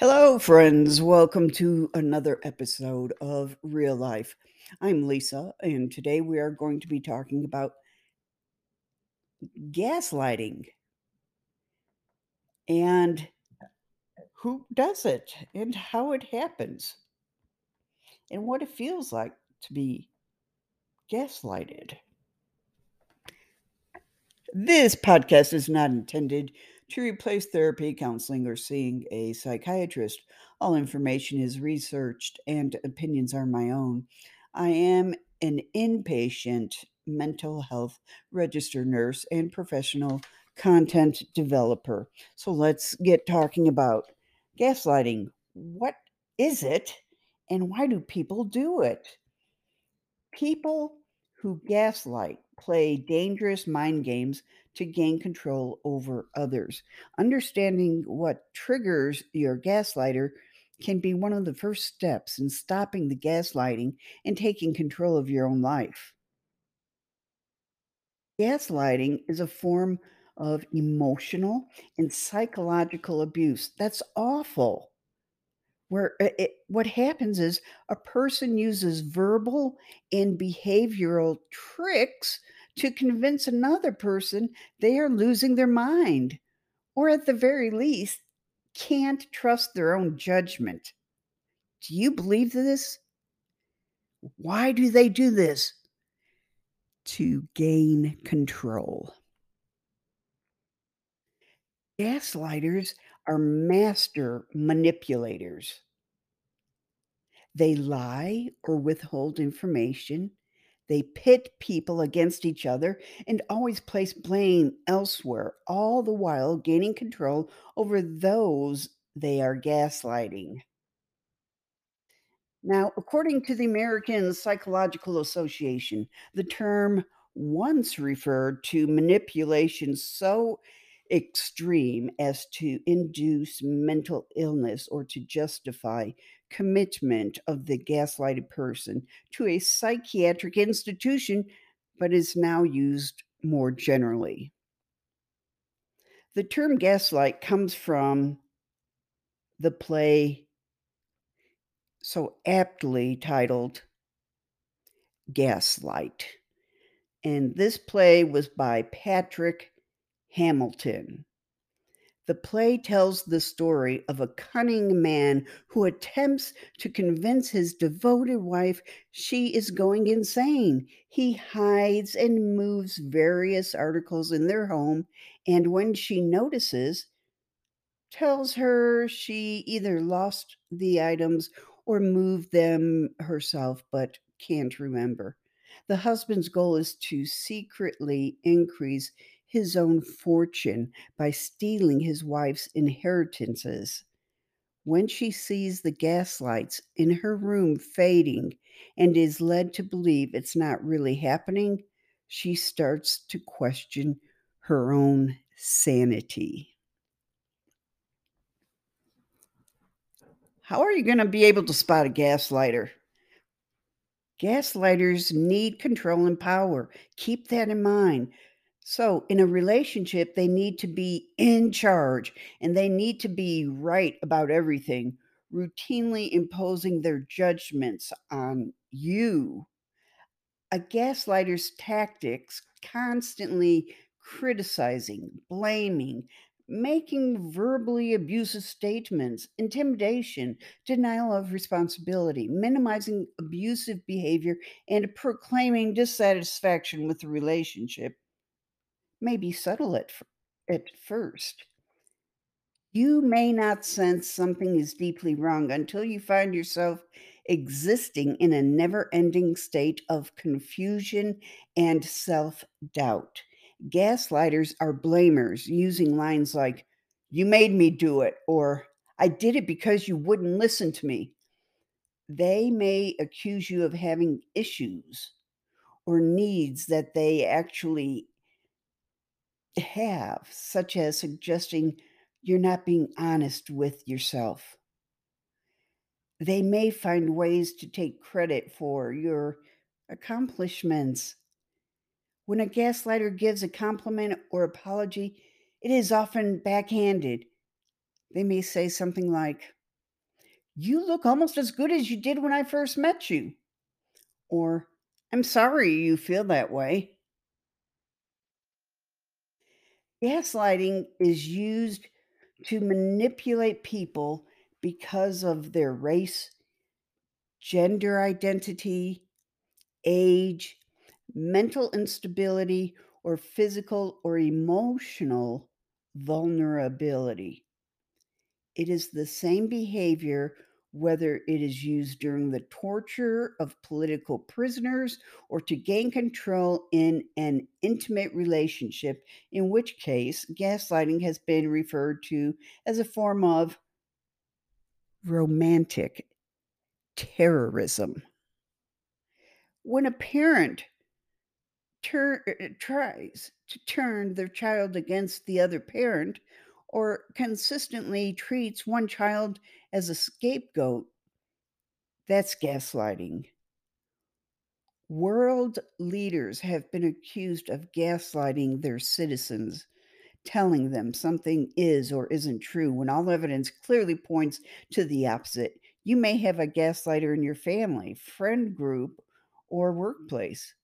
Hello, friends. Welcome to another episode of Real Life. I'm Lisa, and today we are going to be talking about gaslighting and who does it and how it happens and what it feels like to be gaslighted. This podcast is not intended to replace therapy, counseling, or seeing a psychiatrist. All information is researched and opinions are my own. I am an inpatient mental health registered nurse and professional content developer. So let's get talking about gaslighting. What is it and why do people do it? People who gaslight play dangerous mind games to gain control over others. Understanding what triggers your gaslighter can be one of the first steps in stopping the gaslighting and taking control of your own life. Gaslighting is a form of emotional and psychological abuse. That's awful. Where it, what happens is a person uses verbal and behavioral tricks to convince another person they are losing their mind, or at the very least, can't trust their own judgment. Do you believe this? Why do they do this? To gain control. Gaslighters are master manipulators. They lie or withhold information they pit people against each other and always place blame elsewhere, all the while gaining control over those they are gaslighting. Now, according to the American Psychological Association, the term once referred to manipulation so extreme as to induce mental illness or to justify commitment of the gaslighted person to a psychiatric institution, but is now used more generally. The term gaslight comes from the play so aptly titled Gaslight. And this play was by Patrick Hamilton. The play tells the story of a cunning man who attempts to convince his devoted wife she is going insane. He hides and moves various articles in their home, and when she notices, tells her she either lost the items or moved them herself but can't remember. The husband's goal is to secretly increase his own fortune by stealing his wife's inheritances. When she sees the gaslights in her room fading and is led to believe it's not really happening, she starts to question her own sanity. How are you going to be able to spot a gaslighter? Gaslighters need control and power. Keep that in mind. So, in a relationship, they need to be in charge and they need to be right about everything, routinely imposing their judgments on you. A gaslighter's tactics constantly criticizing, blaming, making verbally abusive statements, intimidation, denial of responsibility, minimizing abusive behavior, and proclaiming dissatisfaction with the relationship may be subtle at, at first. You may not sense something is deeply wrong until you find yourself existing in a never ending state of confusion and self doubt. Gaslighters are blamers using lines like, You made me do it, or I did it because you wouldn't listen to me. They may accuse you of having issues or needs that they actually have, such as suggesting you're not being honest with yourself. They may find ways to take credit for your accomplishments. When a gaslighter gives a compliment or apology, it is often backhanded. They may say something like, You look almost as good as you did when I first met you. Or, I'm sorry you feel that way. Gaslighting is used to manipulate people because of their race, gender identity, age, mental instability, or physical or emotional vulnerability. It is the same behavior whether it is used during the torture of political prisoners or to gain control in an intimate relationship, in which case gaslighting has been referred to as a form of romantic terrorism. When a parent tur- uh, uh, tries to turn their child against the other parent or consistently treats one child as a scapegoat, that's gaslighting. World leaders have been accused of gaslighting their citizens, telling them something is or isn't true when all evidence clearly points to the opposite. You may have a gaslighter in your family, friend group, or workplace.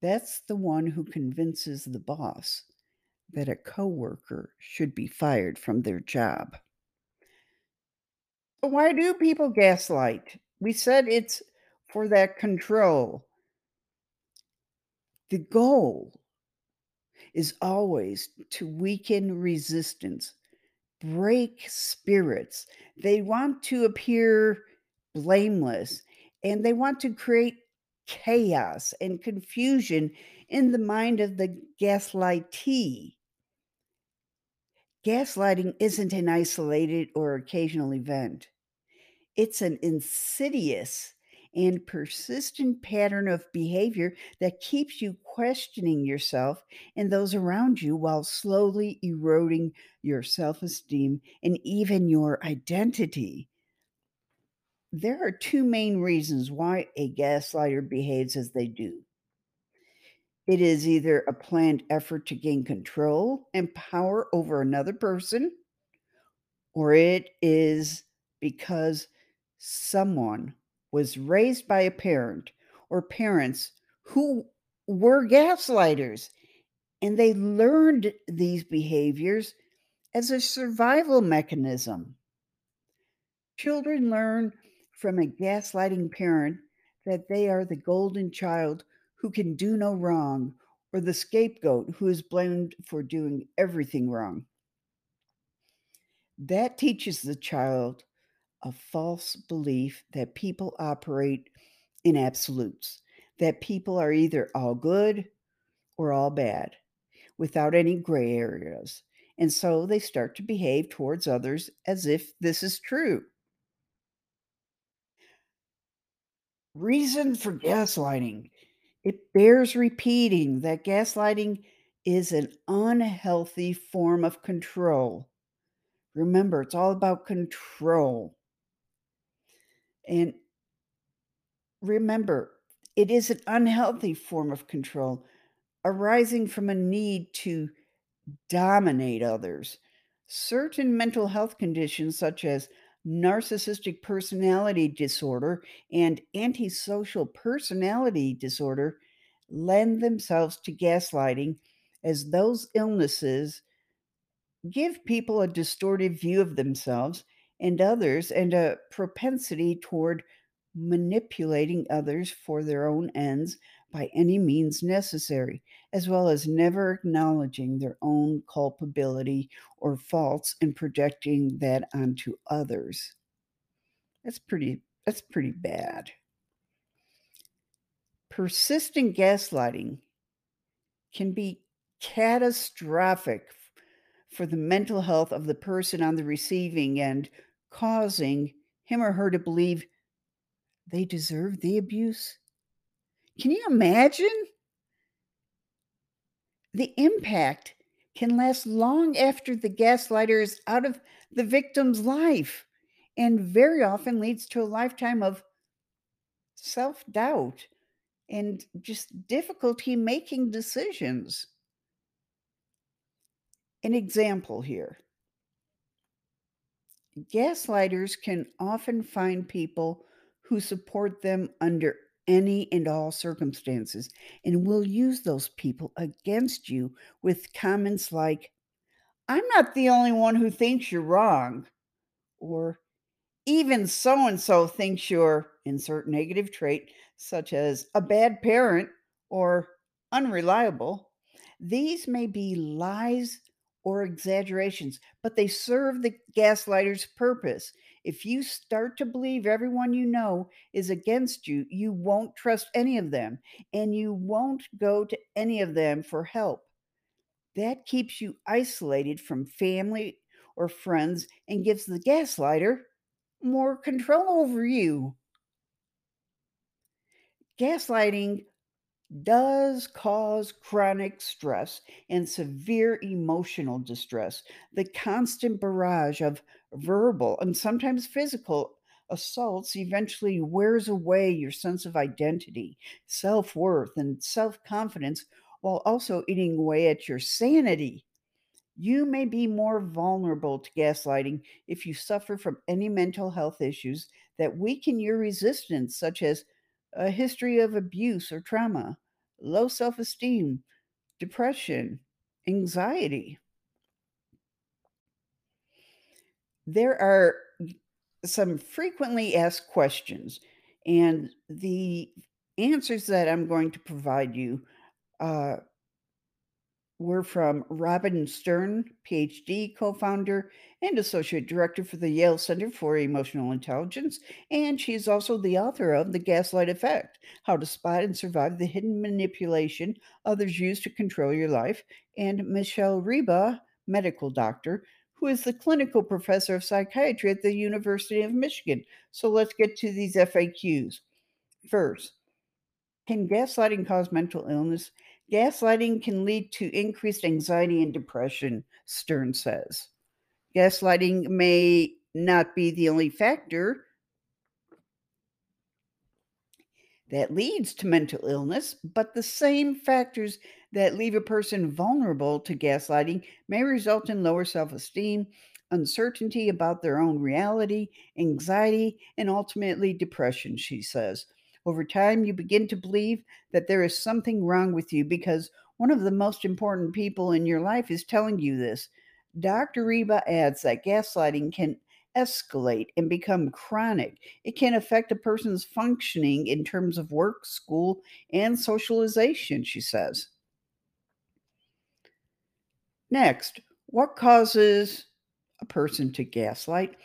That's the one who convinces the boss that a coworker should be fired from their job. But Why do people gaslight? We said it's for that control. The goal is always to weaken resistance, break spirits. They want to appear blameless and they want to create chaos and confusion in the mind of the gaslightee. Gaslighting isn't an isolated or occasional event. It's an insidious and persistent pattern of behavior that keeps you questioning yourself and those around you while slowly eroding your self esteem and even your identity. There are two main reasons why a gaslighter behaves as they do. It is either a planned effort to gain control and power over another person, or it is because someone was raised by a parent or parents who were gaslighters and they learned these behaviors as a survival mechanism. Children learn from a gaslighting parent that they are the golden child who can do no wrong or the scapegoat who is blamed for doing everything wrong. That teaches the child a false belief that people operate in absolutes, that people are either all good or all bad without any gray areas. And so they start to behave towards others as if this is true. Reason for gaslighting. It bears repeating that gaslighting is an unhealthy form of control. Remember, it's all about control. And remember, it is an unhealthy form of control arising from a need to dominate others. Certain mental health conditions, such as narcissistic personality disorder and antisocial personality disorder, lend themselves to gaslighting, as those illnesses give people a distorted view of themselves and others and a propensity toward manipulating others for their own ends by any means necessary, as well as never acknowledging their own culpability or faults and projecting that onto others. That's pretty that's pretty bad. Persistent gaslighting can be catastrophic for the mental health of the person on the receiving end, causing him or her to believe they deserve the abuse. Can you imagine? The impact can last long after the gaslighter is out of the victim's life and very often leads to a lifetime of self doubt and just difficulty making decisions. An example here Gaslighters can often find people who support them under any and all circumstances and will use those people against you with comments like, I'm not the only one who thinks you're wrong, or even so and so thinks you're insert negative trait, such as a bad parent or unreliable. These may be lies or exaggerations, but they serve the gaslighter's purpose. If you start to believe everyone you know is against you, you won't trust any of them and you won't go to any of them for help. That keeps you isolated from family or friends and gives the gaslighter more control over you. Gaslighting does cause chronic stress and severe emotional distress. The constant barrage of verbal and sometimes physical assaults eventually wears away your sense of identity, self worth, and self confidence while also eating away at your sanity. You may be more vulnerable to gaslighting if you suffer from any mental health issues that weaken your resistance, such as a history of abuse or trauma, low self esteem, depression, anxiety. There are some frequently asked questions, and the answers that I'm going to provide you uh, were from Robin Stern, PhD, co founder and associate director for the Yale Center for Emotional Intelligence. And she is also the author of The Gaslight Effect How to Spot and Survive the Hidden Manipulation Others Use to Control Your Life. And Michelle Riba, medical doctor, who is the clinical professor of psychiatry at the University of Michigan. So let's get to these FAQs. First, can gaslighting cause mental illness? Gaslighting can lead to increased anxiety and depression, Stern says. Gaslighting may not be the only factor that leads to mental illness, but the same factors that leave a person vulnerable to gaslighting may result in lower self esteem, uncertainty about their own reality, anxiety, and ultimately depression, she says. Over time, you begin to believe that there is something wrong with you because one of the most important people in your life is telling you this. Dr. Riba adds that gaslighting can escalate and become chronic. It can affect a person's functioning in terms of work, school, and socialization, she says. Next, what causes a person to gaslight?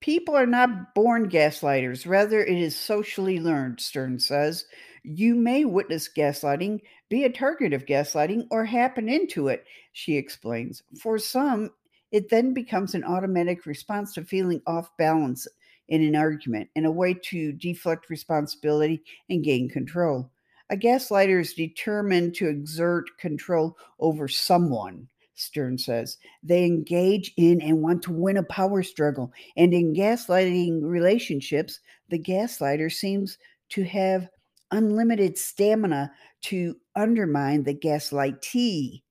People are not born gaslighters. Rather, it is socially learned, Stern says. You may witness gaslighting, be a target of gaslighting, or happen into it, she explains. For some, it then becomes an automatic response to feeling off balance in an argument and a way to deflect responsibility and gain control. A gaslighter is determined to exert control over someone Stern says. They engage in and want to win a power struggle. And in gaslighting relationships, the gaslighter seems to have unlimited stamina to undermine the gaslightee.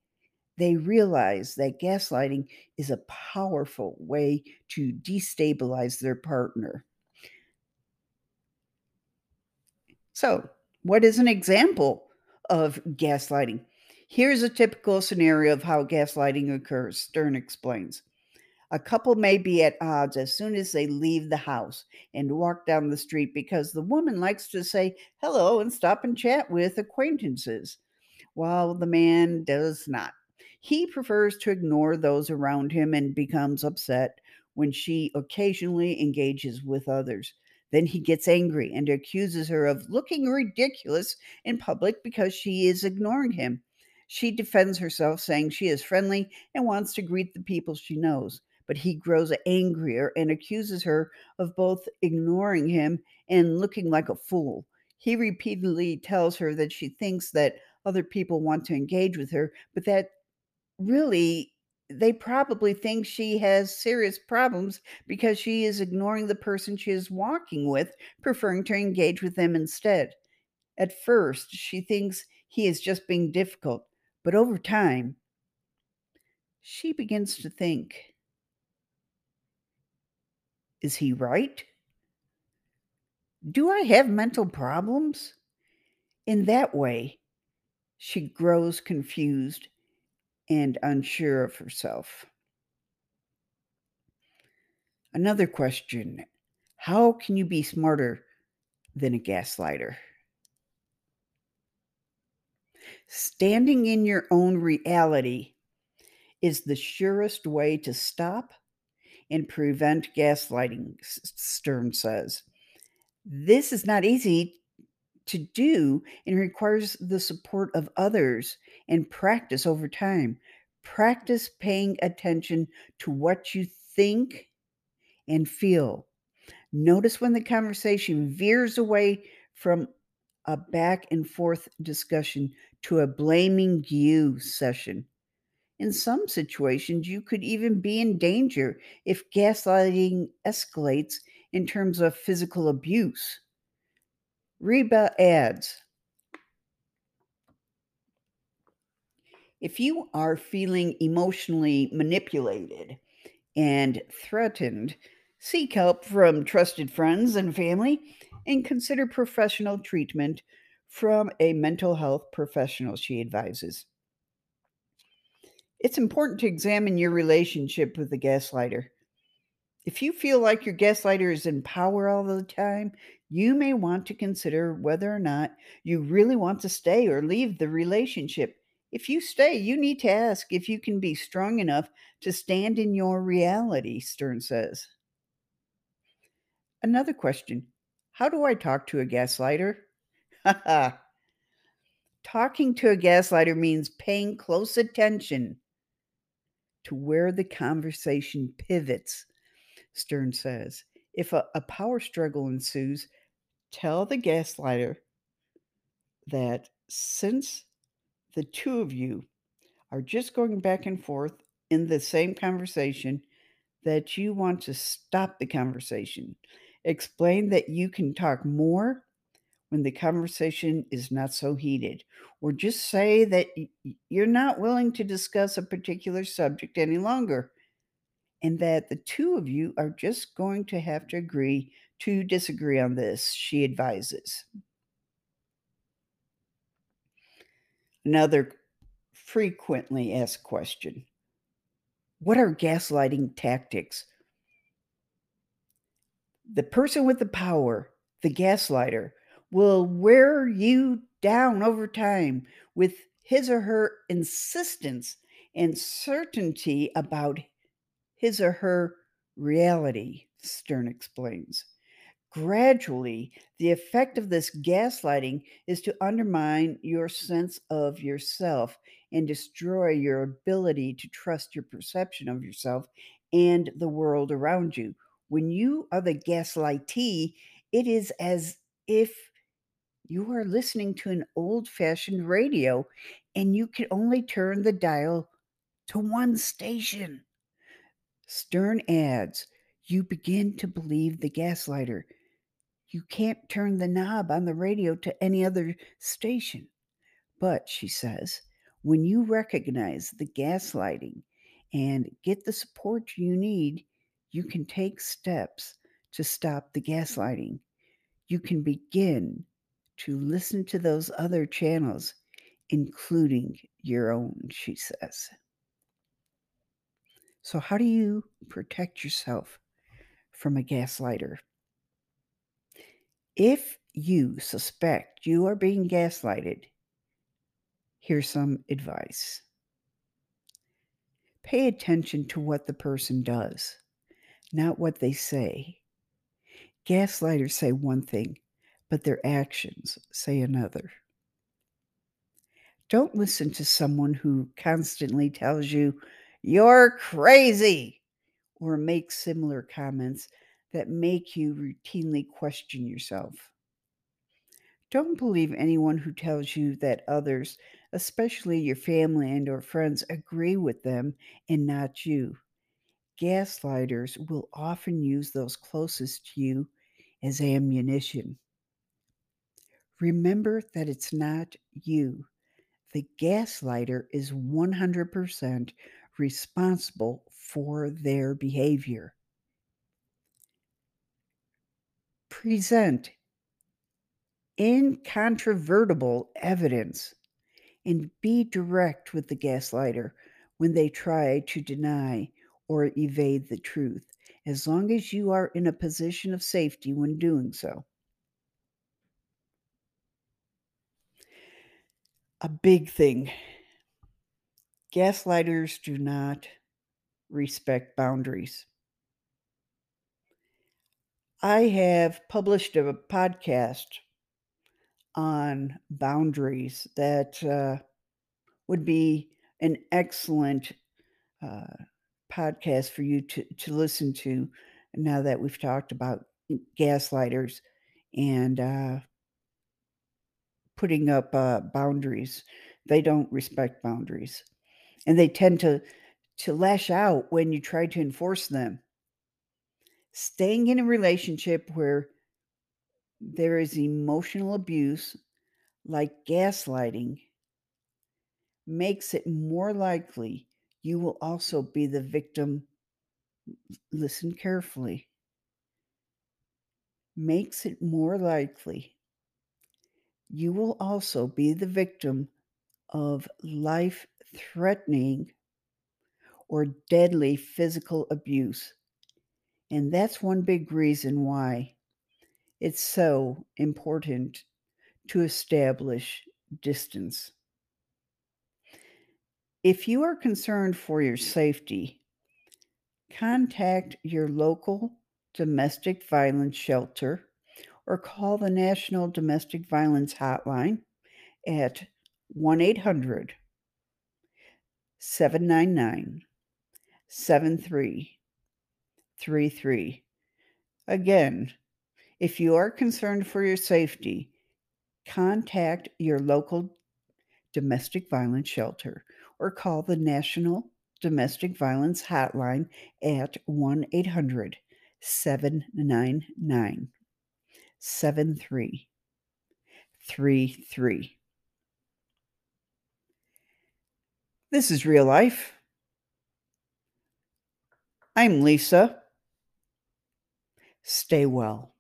They realize that gaslighting is a powerful way to destabilize their partner. So, what is an example of gaslighting? Here's a typical scenario of how gaslighting occurs, Stern explains. A couple may be at odds as soon as they leave the house and walk down the street because the woman likes to say hello and stop and chat with acquaintances, while the man does not. He prefers to ignore those around him and becomes upset when she occasionally engages with others. Then he gets angry and accuses her of looking ridiculous in public because she is ignoring him. She defends herself, saying she is friendly and wants to greet the people she knows. But he grows angrier and accuses her of both ignoring him and looking like a fool. He repeatedly tells her that she thinks that other people want to engage with her, but that really they probably think she has serious problems because she is ignoring the person she is walking with, preferring to engage with them instead. At first, she thinks he is just being difficult, but over time, she begins to think Is he right? Do I have mental problems? In that way, she grows confused and unsure of herself. Another question How can you be smarter than a gaslighter? Standing in your own reality is the surest way to stop and prevent gaslighting, Stern says. This is not easy to do and requires the support of others and practice over time. Practice paying attention to what you think and feel. Notice when the conversation veers away from a back and forth discussion to a blaming you session. In some situations, you could even be in danger if gaslighting escalates in terms of physical abuse. Riba adds If you are feeling emotionally manipulated and threatened, seek help from trusted friends and family and consider professional treatment from a mental health professional, she advises. It's important to examine your relationship with the gaslighter. If you feel like your gaslighter is in power all the time, you may want to consider whether or not you really want to stay or leave the relationship. If you stay, you need to ask if you can be strong enough to stand in your reality, Stern says. Another question How do I talk to a gaslighter? Talking to a gaslighter means paying close attention to where the conversation pivots, Stern says. If a, a power struggle ensues, tell the gaslighter that since the two of you are just going back and forth in the same conversation, that you want to stop the conversation. Explain that you can talk more when the conversation is not so heated, or just say that you're not willing to discuss a particular subject any longer, and that the two of you are just going to have to agree to disagree on this, she advises. Another frequently asked question What are gaslighting tactics? The person with the power, the gaslighter, will wear you down over time with his or her insistence and certainty about his or her reality, Stern explains. Gradually, the effect of this gaslighting is to undermine your sense of yourself and destroy your ability to trust your perception of yourself and the world around you. When you are the gaslightee, it is as if you are listening to an old fashioned radio and you can only turn the dial to one station. Stern adds, you begin to believe the gaslighter. You can't turn the knob on the radio to any other station. But, she says, when you recognize the gaslighting and get the support you need, you can take steps to stop the gaslighting. You can begin to listen to those other channels, including your own, she says. So, how do you protect yourself from a gaslighter? If you suspect you are being gaslighted, here's some advice. Pay attention to what the person does, not what they say. Gaslighters say one thing, but their actions say another. Don't listen to someone who constantly tells you, you're crazy, or makes similar comments that make you routinely question yourself. Don't believe anyone who tells you that others, especially your family and or friends, agree with them and not you. Gaslighters will often use those closest to you as ammunition. Remember that it's not you. The gaslighter is 100% responsible for their behavior. Present incontrovertible evidence and be direct with the gaslighter when they try to deny or evade the truth, as long as you are in a position of safety when doing so. A big thing gaslighters do not respect boundaries. I have published a podcast on boundaries that uh, would be an excellent uh, podcast for you to, to listen to now that we've talked about gaslighters and uh, putting up uh, boundaries. They don't respect boundaries, and they tend to to lash out when you try to enforce them. Staying in a relationship where there is emotional abuse, like gaslighting, makes it more likely you will also be the victim. Listen carefully. Makes it more likely you will also be the victim of life threatening or deadly physical abuse. And that's one big reason why it's so important to establish distance. If you are concerned for your safety, contact your local domestic violence shelter or call the National Domestic Violence Hotline at 1 800 799 7333. Again, if you are concerned for your safety, contact your local domestic violence shelter or call the National Domestic Violence Hotline at 1 800 799 7333. This is real life. I'm Lisa. Stay well.